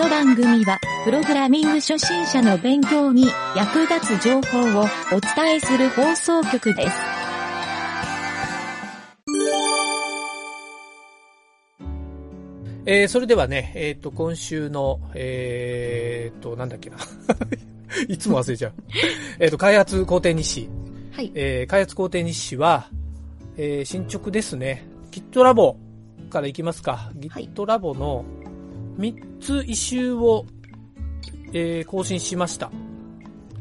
の番組は、プログラミング初心者の勉強に役立つ情報をお伝えする放送局です。えー、それではね、えっ、と、今週の、えー、と、なんだっけな。いつも忘れちゃう。えっと、開発工程日誌。はい。えー、開発工程日誌は、えー、進捗ですね。Git ラボからいきますか。はい Git ラボの3つ一周を、えー、更新しました。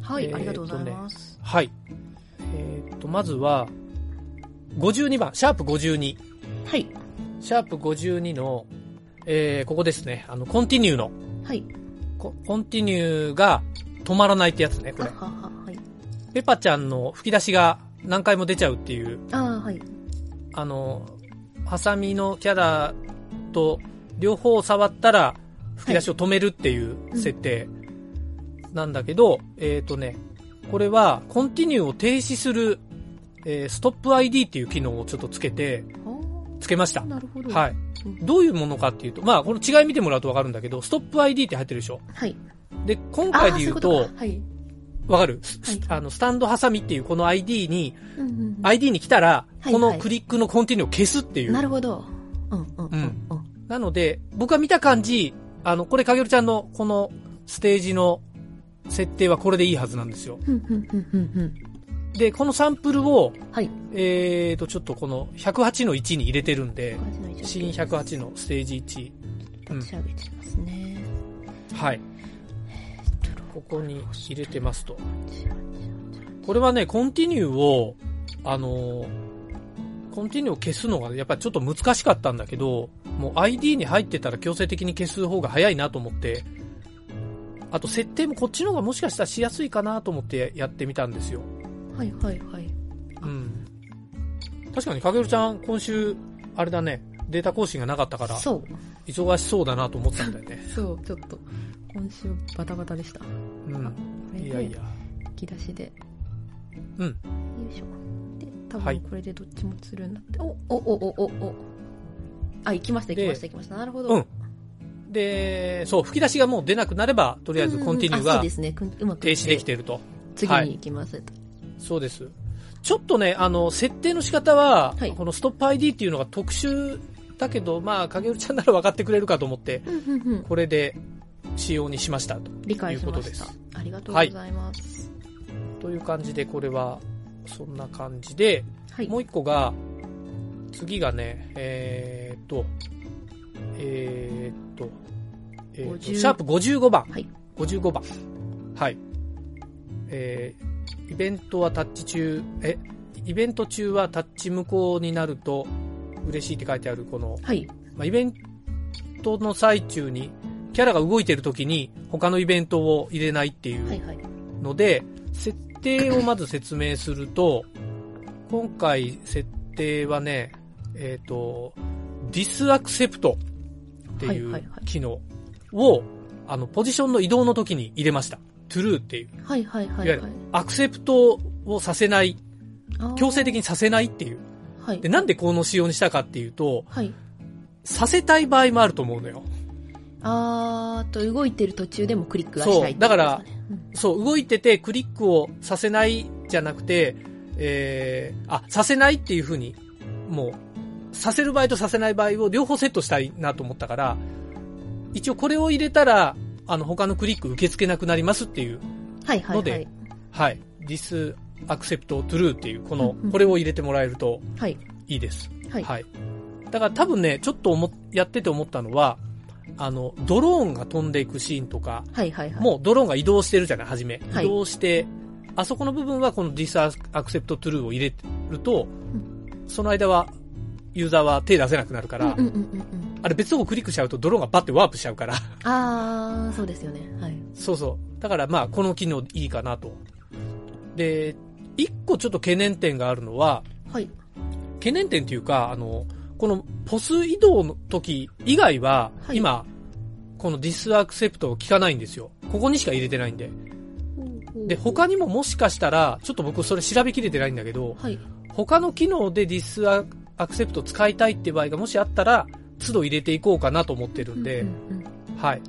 はい、えーありがとうございます。はい。えっ、と、まずは、52番、シャープ52。はい。シャープ52の、えー、ここですね。あの、コンティニューの、はい。ココンティニューが止まらないってやつね、これ。ははは、はい。ペパちゃんの吹き出しが何回も出ちゃうっていう、ああ、はい。あの、ハサミのキャラと両方触ったら吹き出しを止めるっていう設定なんだけど、えっ、とね、これはコンティニューを停止する、えーストップ ID っていう機能をちょっとつけて、つけましたあ。なるほど。。はいい。どういうものかっていうと、まあ、この違い見てもらうとわかるんだけど、ストップ ID って入ってるでしょはい。で、今あ回で言うとあーそういうこ、かはい。わかる、すはいあの、スタンドハサミっていうこの ID に、うんうんうん。ID に来たら、はいこのクリックのコンティニューを消すっていう。なるほど。うんうんうんうん。なので、僕が見た感じ、あの、これ、かげるちゃんのこのステージの設定はこれでいいはずなんですよ。で、このサンプルを、はい。えーと、ちょっとこの108の1に入れてるんで、新108のステージ1。うん調べてますね。はい。ここに入れてますと。これはね、コンティニューを、あのーコンティニューを消すのがやっぱりちょっと難しかったんだけど、もう ID に入ってたら強制的に消す方が早いなと思って、あと設定もこっちの方がもしかしたらしやすいかなと思ってやってみたんですよ。はいはいはい。うん。確かにかげるちゃん今週、あれだね、データ更新がなかったから、そう。忙しそうだなと思ってたんだよね。そう、ちょっと、今週バタバタでした。こうん。いやいや。、引き出しで。うん。よいしょ。で、多はい分これでどっちもつるになって、お、お、お、お、お、お。あ、行きました行きました行きました。なるほど。うんで、そう、吹き出しがもう出なくなれば、とりあえずコンティニューが停止できていると。次に行きます。そうです。ちょっとね、あの、設定の仕方は、はいこのストップ ID っていうのが特殊だけど、まあ、影るちゃんなら分かってくれるかと思って、うんうんうん。これで仕様にしましたと。理解しましたいうことです。ありがとうございます。という感じで、これは、そんな感じで、はい。もう一個が、次がね、えーっと、えーっと、えーっと50シャープ55番。はい。55番。はい。えー、イベントはタッチ中、え、イベント中はタッチ無効になると嬉しいって書いてあるこの、はい。まあ、イベントの最中に、キャラが動いてる時に他のイベントを入れないっていうはいはい。ので、設定をまず説明すると、今回設定はね、えっ、と、disaccept っていはいうはいはい機能を、あの、ポジションの移動の時に入れました。true っていう。はいはいはいいわゆるはい。アクセプトをさせない、強制的にさせないっていう。はい。で、なんでこの仕様にしたかっていうと、はい。させたい場合もあると思うのよ。あーと、動いてる途中でもクリックがしそうないってだからそう、動いててクリックをさせないじゃなくて、えー、あ、させないっていう風に、もう、させる場合とさせない場合を両方セットしたいなと思ったから、一応これを入れたら、あの、他のクリック受け付けなくなりますっていう、はいはいはのでい。はい。this accept true っていう、このうんうん、これを入れてもらえるとはい。いいです。はい。はい。だから多分ね、ちょっと思っやってて思ったのは、あの、ドローンが飛んでいくシーンとか、はいはいはい。もうドローンが移動してるじゃない、はじめ。はい移動して、あそこの部分はこの disaccept true を入れると、その間は、ユーザーは手出せなくなるから、うんうんうんうんうん。あれ別の方クリックしちゃうとドローンがバッてワープしちゃうから、あー、そうですよね。はい。そうそう。だからまあ、この機能いいかなと。で、一個ちょっと懸念点があるのは、はい。懸念点っていうか、あの、このポス移動の時以外は、はい今、この disaccept を聞かないんですよ。ここにしか入れてないんで。で、他にももしかしたら、ちょっと僕それ調べきれてないんだけど、はい。他の機能で disaccept 使いたいって場合がもしあったら、都度入れていこうかなと思ってるんで、うんうんうんはい。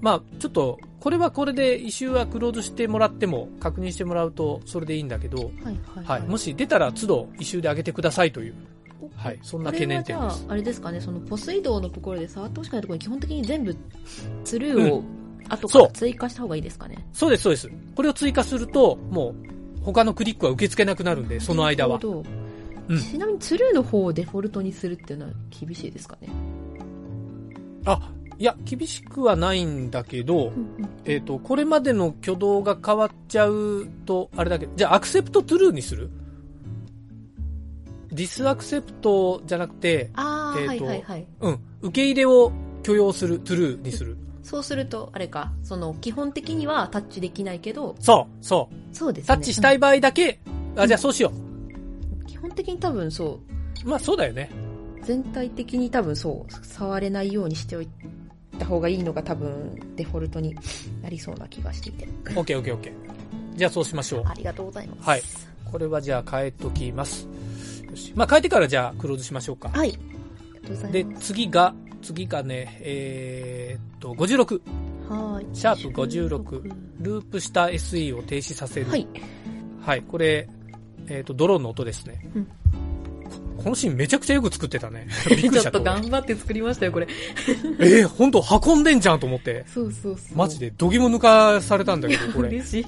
まあ、ちょっと、これはこれで一周はクローズしてもらっても、確認してもらうと、それでいいんだけど、はいはいはい。もし出たら、都度一周で上げてくださいという、はい。そんな懸念点ですこれはじゃ。あ、あれですかね、そのポス移動のところで触ってほしくないところに基本的に全部、ツルーを後からそう追加した方がいいですかね？そうです、そうです。これを追加すると、もう、他のクリックは受け付けなくなるんで、その間はうんちなみにツルーの方をデフォルトにするっていうのは厳しいですかね？あ、いや、厳しくはないんだけど、えっ、と、これまでの挙動が変わっちゃうと、あれだけど、じゃあ、アクセプトトゥルーにする？ディスアクセプトじゃなくて、ああ、えーとはいはいはい。うん、受け入れを許容するトゥルーにする。そうすると、あれか、その、基本的にはタッチできないけど、そう、そう。そうですね。タッチしたい場合だけ、あ、じゃあそうしようん基本的に多分そう、う。まあ、そうだよね。全体的に多分そう、触れないようにしておいた方がいいのが多分、デフォルトになりそうな気がしていて。OK、OK、OK。じゃあそうしましょう。ありがとうございます。はい。これはじゃあ変えときます。まあ、変えてからじゃあクローズしましょうか。はい。で。次が、次がね、えーっと、56。はい。シャープ56。ループした SE を停止させる。はい。はい。これ、えーっと、ドローンの音ですね。うんこのシーンめちゃくちゃよく作ってたね。ちょっと頑張って作りましたよ、これ。えー、ほんと運んでんじゃんと思って。そうそうそう。マジで、どぎも抜かされたんだけど、これ。嬉しい。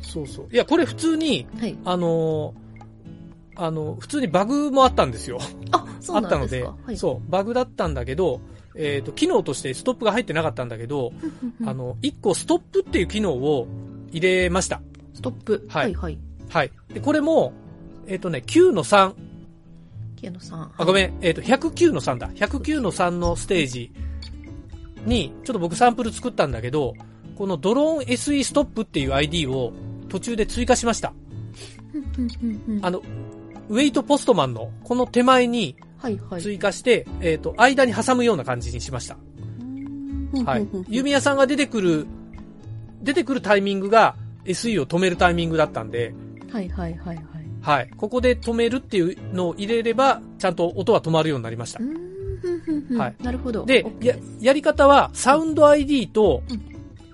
そうそう。いや、これ普通に、はい。あのーあの、普通にバグもあったんですよ。あ、そうなあったので、んですかはい。そう、バグだったんだけど、えっ、と、機能としてストップが入ってなかったんだけど、うん。あの、1個ストップっていう機能を入れました。ストップ。はいはいはい。はい。で、これも、えっ、とね、9の3、木野さん。あ、ごん。めん、えっ、と、109の3だ。109の3のステージに、ちょっと僕サンプル作ったんだけど、このドローン SE ストップっていう ID を途中で追加しました。あの、ウェイトポストマンのこの手前にはいはい。追加して、えっ、と、間に挟むような感じにしました。はい。弓矢さんが出てくる、出てくるタイミングが SE を止めるタイミングだったんで、はいはいはいはい。はい。ここで止めるっていうのを入れれば、ちゃんと音は止まるようになりましたはい。なるほど。で OK やす、やり方は、サウンド ID とうん、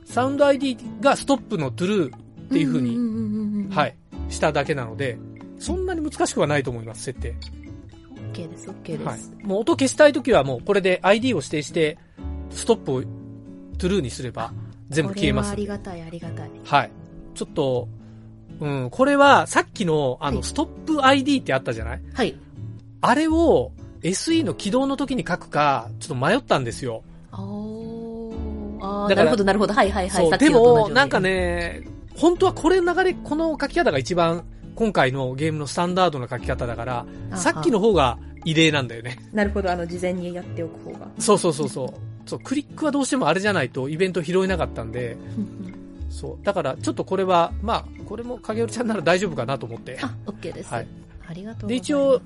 サウンド ID がストップのトゥルーっていう風に、にはい、しただけなので、そんなに難しくはないと思います、設定。OK です、OK ではいす。。もう音消したいときはもうこれで ID を指定して、ストップをトゥルーにすれば全部消えますあ。りがたい、ありがたい。はい。ちょっと、うん、これはさっきのあの、はいストップ ID ってあったじゃない？はい。あれを SE の起動の時に書くか、ちょっと迷ったんですよ。あーあなるほど、なるほど。はいはいはい。でも、なんか。ね、本当はこれの流れ、この書き方が一番、今回のゲームのスタンダードな書き方だから、あさっきの方が異例なんだよね。なるほど、あの、事前にやっておく方が。そうそうそうそう。そう、クリックはどうしてもあれじゃないとイベント拾えなかったんで、そう。だから、ちょっとこれは、まあ、これも影織ちゃんなら大丈夫かなと思って。あ、OK です。はい。ありがとうで。一応、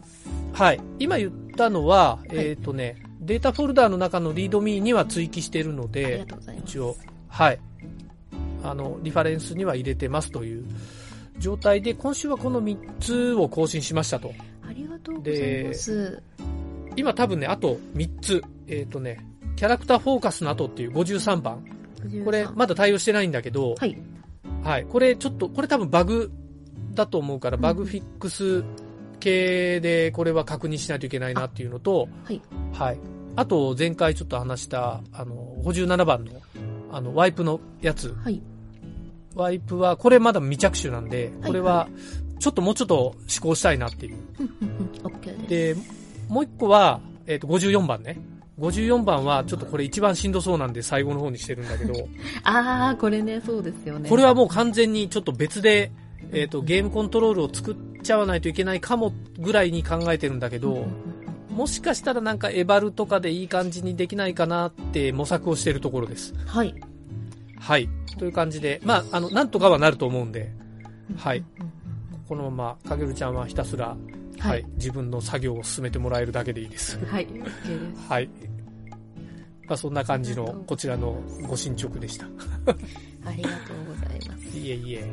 はい。今言ったのは、いえっ、とね、データフォルダーの中のリードミーには追記しているので。一応、はい。あの、リファレンスには入れてますという状態で、今週はこの3つを更新しましたと。ありがとうございます。今多分ね、あと3つ。えっ、とね、キャラクターフォーカスの後っていう53番。これまだ対応してないんだけど、はい。はい。これちょっと、これ多分バグだと思うから、うんバグフィックス系でこれは確認しないといけないなっていうのと、はい。はい。あと、前回ちょっと話した、あの、57番の、あの、ワイプのやつ。はい。ワイプは、これまだ未着手なんで、これはは、ちょっともうちょっと試行したいなっていう。でもう一個は、えっ、と、54番ね。54番は、ちょっとこれ一番しんどそうなんで最後の方にしてるんだけど、ああ、これね、そうですよね。これはもう完全にちょっと別で、えっ、と、ゲームコントロールを作っちゃわないといけないかもぐらいに考えてるんだけどもしかしたらなんかエバルとかでいい感じにできないかなって模索をしてるところです。うんはい。はい。という感じで、まあ、あの、なんとかはなると思うんで、はいこのまま、かげるちゃんはひたすら、ははいい、自分の作業を進めてもらえるだけでいいです。うん。はい。OK です。はい。まあ、そんな感じのこちらのご進捗でした。ありがとうございます。いえいえ。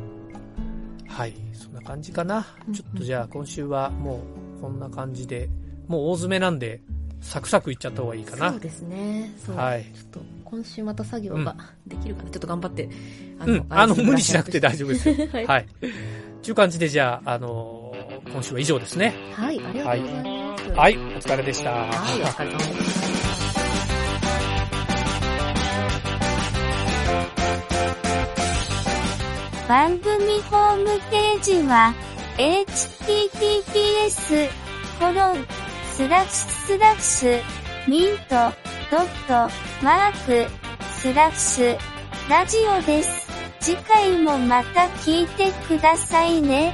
はい。そんな感じかなうん。ちょっとじゃあ、今週はもう、こんな感じで、もう大詰めなんで、サクサクいっちゃった方がいいかなそう。ですね。はいちょっと、今週また作業ができるかな。ちょっと頑張って。あうん、あの、無理しなくて大丈丈夫ですよ。は いはい。ちゅう感じで、じゃあ、あのー今週は以上ですね。夫。はい、ありがとうございます。はい、お疲れでした。はい、お疲れ様でした。番組ホームページは、https, コロン、スラッシュスラッシュ、ミント、ドット、マーク、スラッシュ、ラジオです。次回もまた聞いてくださいね。